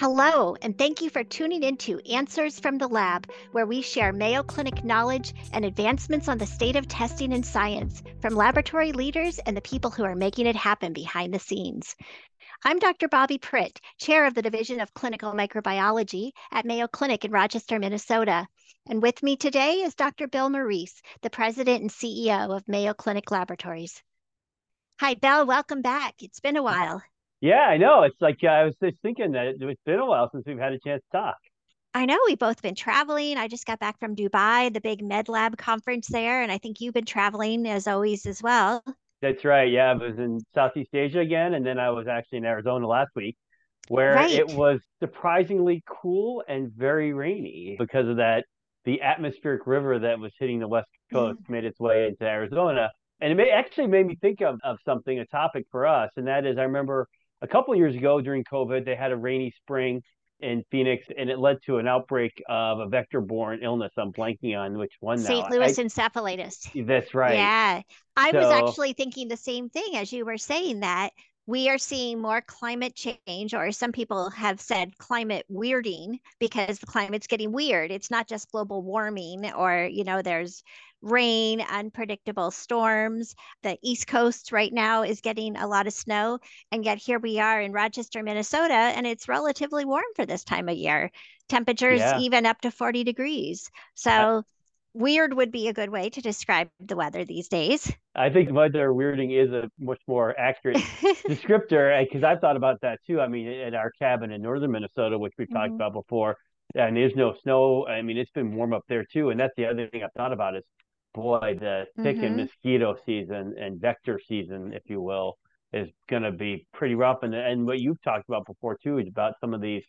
Hello, and thank you for tuning into Answers from the Lab, where we share Mayo Clinic knowledge and advancements on the state of testing and science from laboratory leaders and the people who are making it happen behind the scenes. I'm Dr. Bobbi Pritt, chair of the Division of Clinical Microbiology at Mayo Clinic in Rochester, Minnesota. And with me today is Dr. Bill Morice, the president and CEO of Mayo Clinic Laboratories. Hi, Bill. Welcome back. It's been a while. Yeah, I know. It's like uh, I was just thinking that it's been a while since we've had a chance to talk. I know we've both been traveling. I just got back from Dubai, the big MedLab conference there, and I think you've been traveling as always as well. That's right. Yeah, I was in Southeast Asia again, and then I was actually in Arizona last week, where Right. it was surprisingly cool and very rainy because of that. The atmospheric river that was hitting the west coast made its way into Arizona, and it may, actually made me think of, of something, a topic for us, and that is I remember a couple of years ago during COVID, they had a rainy spring in Phoenix, and it led to an outbreak of a vector-borne illness. I'm blanking on which one. St. Louis encephalitis. That's right. Yeah. I was actually thinking the same thing as you were saying that we are seeing more climate change, or some people have said climate weirding because the climate's getting weird. It's not just global warming, or, you know, there's rain, unpredictable storms. The East Coast right now is getting a lot of snow. And yet here we are in Rochester, Minnesota, and it's relatively warm for this time of year. Temperatures Yeah. even up to 40 degrees. So, weird would be a good way to describe the weather these days. I think weather weirding is a much more accurate descriptor because I've thought about that too. I mean, at our cabin in northern Minnesota, which we've talked Mhm. about before, and there's no snow. I mean, it's been warm up there too. And that's the other thing I've thought about is, boy, the tick and Mhm. mosquito season and vector season, if you will, is going to be pretty rough. And and what you've talked about before too is about some of these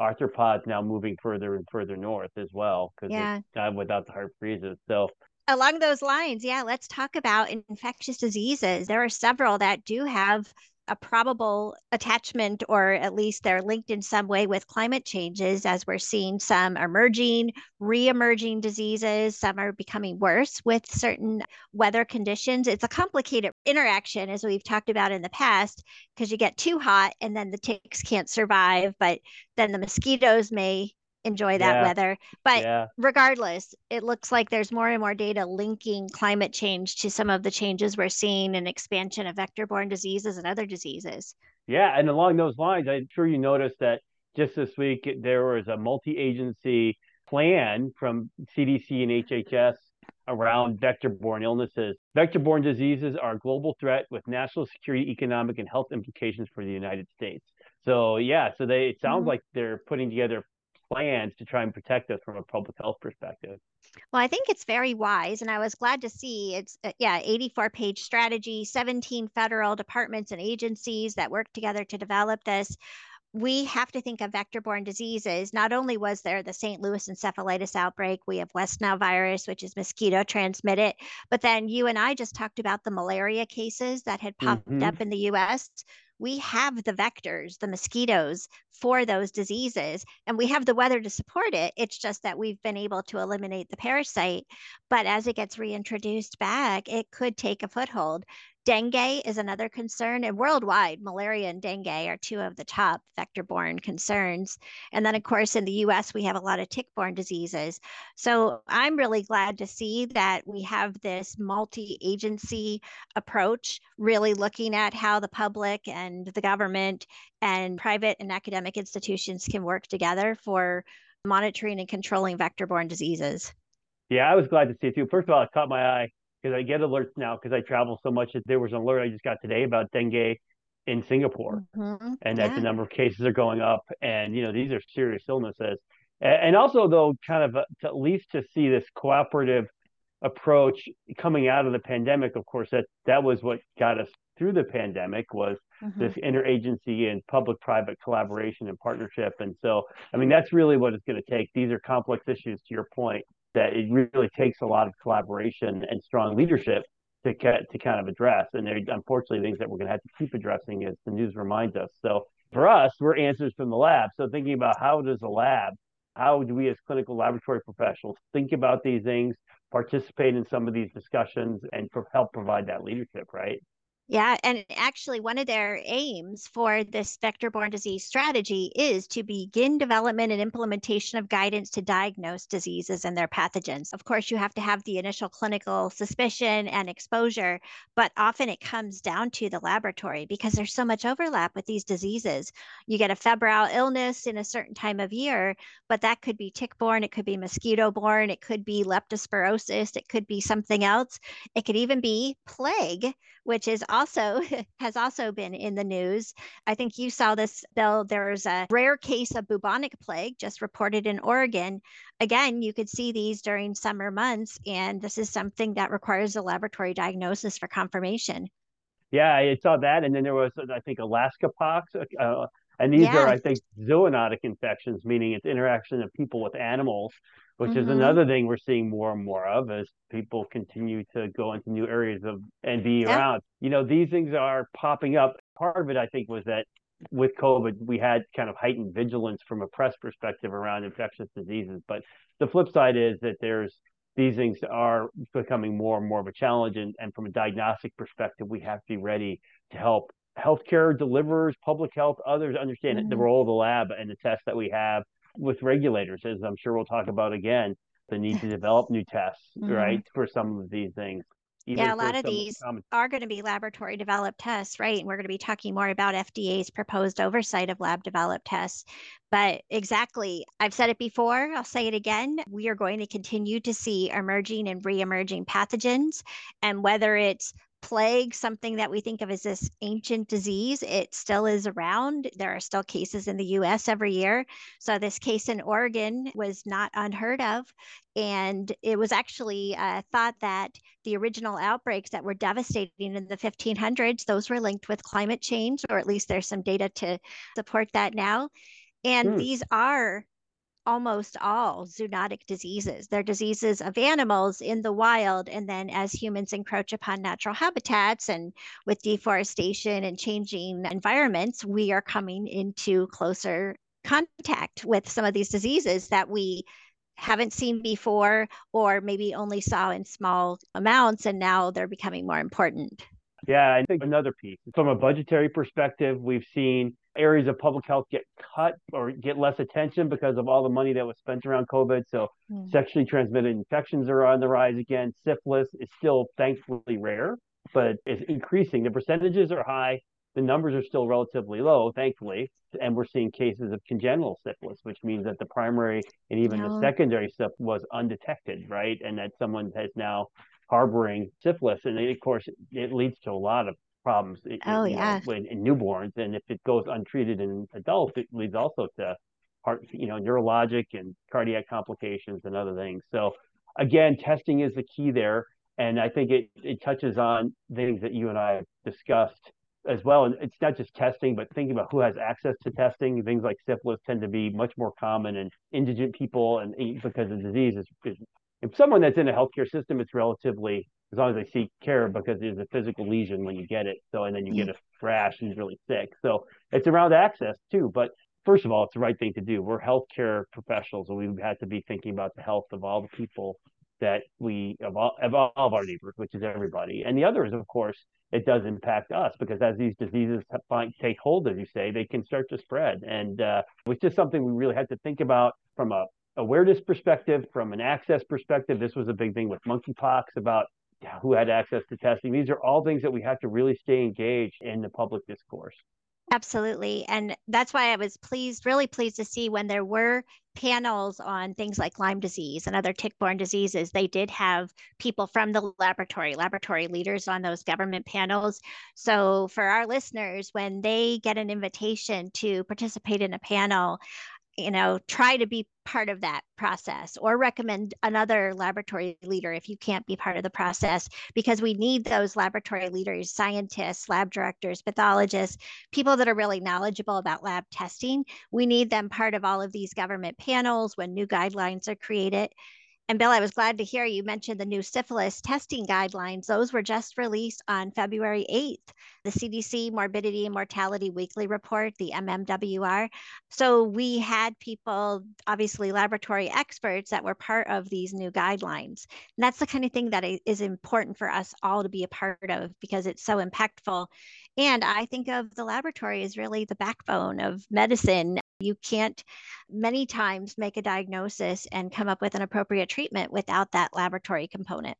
arthropods now moving further and further north as well because Yeah. uh, without the hard freezes. So Along those lines, yeah, let's talk about infectious diseases. There are several that do have a probable attachment, or at least they're linked in some way with climate changes, as we're seeing some emerging, re emerging diseases. Some are becoming worse with certain weather conditions. It's a complicated interaction, as we've talked about in the past, because you get too hot and then the ticks can't survive, but then the mosquitoes may enjoy that Yeah. weather. But yeah. regardless, it looks like there's more and more data linking climate change to some of the changes we're seeing in expansion of vector-borne diseases and other diseases. Yeah, and along those lines, I'm sure you noticed that just this week there was a multi-agency plan from CDC and HHS around vector-borne illnesses. Vector-borne diseases are a global threat with national security, economic, and health implications for the United States. So yeah, so they it sounds Mhm. like they're putting together plans to try and protect us from a public health perspective. Well, I think it's very wise, and I was glad to see it's uh, yeah, 84 page strategy, 17 federal departments and agencies that work together to develop this. We have to think of vector-borne diseases. Not only was there the St. Louis encephalitis outbreak, we have West Nile virus, which is mosquito transmitted, but then you and I just talked about the malaria cases that had popped Mhm. up in the US. We have the vectors, the mosquitoes for those diseases, and we have the weather to support it. It's just that we've been able to eliminate the parasite. But as it gets reintroduced back, it could take a foothold. Dengue is another concern, and worldwide, malaria and dengue are two of the top vector borne concerns. And then, of course, in the US, we have a lot of tick borne diseases. So I'm really glad to see that we have this multi agency approach, really looking at how the public and the government and private and academic institutions can work together for monitoring and controlling vector borne diseases. Yeah, I was glad to see it too. First of all, it caught my eye because I get alerts now because I travel so much that there was an alert I just got today about dengue in Singapore Mhm. and that the number of cases are going up. And, you know, these are serious illnesses. And also, though, kind of uh, to at least to see this cooperative approach coming out of the pandemic, of course, that that was what got us through the pandemic was Mhm. this interagency and public-private collaboration and partnership. And so, I mean, that's really what it's going to take. These are complex issues, to your point, that it really takes a lot of collaboration and strong leadership to to kind of address. And unfortunately things that we're going to have to keep addressing as the news reminds us. So for us, we're answers from the lab. So thinking about how does a lab, how do we as clinical laboratory professionals think about these things, participate in some of these discussions, and help provide that leadership, right? Yeah, and actually, one of their aims for this vector borne disease strategy is to begin development and implementation of guidance to diagnose diseases and their pathogens. Of course, you have to have the initial clinical suspicion and exposure, but often it comes down to the laboratory because there's so much overlap with these diseases. You get a febrile illness in a certain time of year, but that could be tick borne, it could be mosquito borne, it could be leptospirosis, it could be something else. It could even be plague, which is also has also been in the news. I think you saw this, Bill. There's a rare case of bubonic plague just reported in Oregon. Again, you could see these during summer months, and this is something that requires a laboratory diagnosis for confirmation. Yeah, I saw that, and then there was, I think, Alaska pox, uh, and these yeah. are, I think, zoonotic infections, meaning it's interaction of people with animals which mm-hmm. is another thing we're seeing more and more of as people continue to go into new areas of and be yeah. around. You know, these things are popping up. Part of it, I think, was that with COVID, we had kind of heightened vigilance from a press perspective around infectious diseases. But the flip side is that there's these things are becoming more and more of a challenge. And, and from a diagnostic perspective, we have to be ready to help healthcare deliverers, public health, others understand mm-hmm. the role of the lab and the tests that we have with regulators, as I'm sure we'll talk about again, the need to develop new tests, mm-hmm. right, for some of these things. yeah, a lot of these common... are going to be laboratory developed tests, right? And we're going to be talking more about FDA's proposed oversight of lab developed tests. But exactly, I've said it before, I'll say it again. We are going to continue to see emerging and re emerging pathogens. And whether it's plague, something that we think of as this ancient disease, it still is around. There are still cases in the US every year. So, this case in Oregon was not unheard of. And it was actually uh, thought that the original outbreaks that were devastating in the 1500s, those were linked with climate change, or at least there's some data to support that now. And hmm. these are almost all zoonotic diseases. They're diseases of animals in the wild. And then as humans encroach upon natural habitats and with deforestation and changing environments, we are coming into closer contact with some of these diseases that we haven't seen before or maybe only saw in small amounts and now they're becoming more important. Yeah, I think another piece from a budgetary perspective, we've seen areas of public health get cut or get less attention because of all the money that was spent around COVID. So, mm. sexually transmitted infections are on the rise again. Syphilis is still thankfully rare, but it's increasing. The percentages are high. The numbers are still relatively low, thankfully. And we're seeing cases of congenital syphilis, which means that the primary and even no. the secondary stuff was undetected, right? And that someone has now harboring syphilis. And of course, it leads to a lot of problems oh, in, yeah. know, in, in, newborns. And if it goes untreated in adults, it leads also to heart, you know, neurologic and cardiac complications and other things. So again, testing is the key there. And I think it, it touches on things that you and I have discussed as well. And it's not just testing, but thinking about who has access to testing. Things like syphilis tend to be much more common in indigent people, and eh, because the disease is, is if someone that's in a healthcare system, it's relatively as long as they seek care because there's a physical lesion when you get it. So and then you get a rash and you're really sick. So it's around access too. But first of all, it's the right thing to do. We're healthcare professionals, and we've had to be thinking about the health of all the people that we of all, of all of our neighbors, which is everybody. And the other is, of course, it does impact us because as these diseases find, take hold, as you say, they can start to spread. And uh, it's just something we really had to think about from a awareness perspective, from an access perspective, this was a big thing with monkeypox about who had access to testing. These are all things that we have to really stay engaged in the public discourse. Absolutely. And that's why I was pleased, really pleased to see when there were panels on things like Lyme disease and other tick borne diseases, they did have people from the laboratory, laboratory leaders on those government panels. So for our listeners, when they get an invitation to participate in a panel, you know try to be part of that process or recommend another laboratory leader if you can't be part of the process because we need those laboratory leaders scientists lab directors pathologists people that are really knowledgeable about lab testing. We need them part of all of these government panels when new guidelines are created And Bill, I was glad to hear you mention the new syphilis testing guidelines. Those were just released on February 8th. The CDC Morbidity and Mortality Weekly Report, the MMWR. So we had people, obviously laboratory experts, that were part of these new guidelines. And that's the kind of thing that is important for us all to be a part of because it's so impactful. And I think of the laboratory as really the backbone of medicine. You can't many times make a diagnosis and come up with an appropriate treatment without that laboratory component.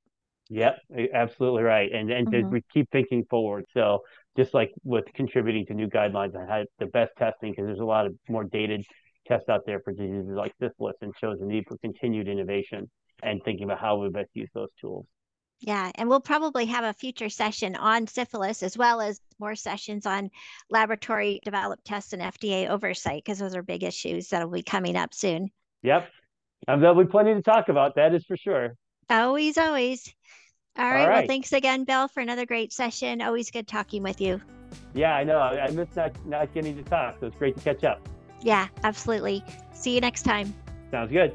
Yep, absolutely right. And and mm-hmm. we keep thinking forward. So just like with contributing to new guidelines on how the best testing, because there's a lot of more dated tests out there for diseases like syphilis and shows the need for continued innovation and thinking about how we best use those tools. Yeah, and we'll probably have a future session on syphilis as well as more sessions on laboratory developed tests and FDA oversight because those are big issues that'll be coming up soon. Yep. Um, there'll be plenty to talk about, that is for sure. Always, always. All right. All right. Well, thanks again, Bill, for another great session. Always good talking with you. Yeah, I know. I missed not, not getting to talk, so it's great to catch up. Yeah, absolutely. See you next time. Sounds good.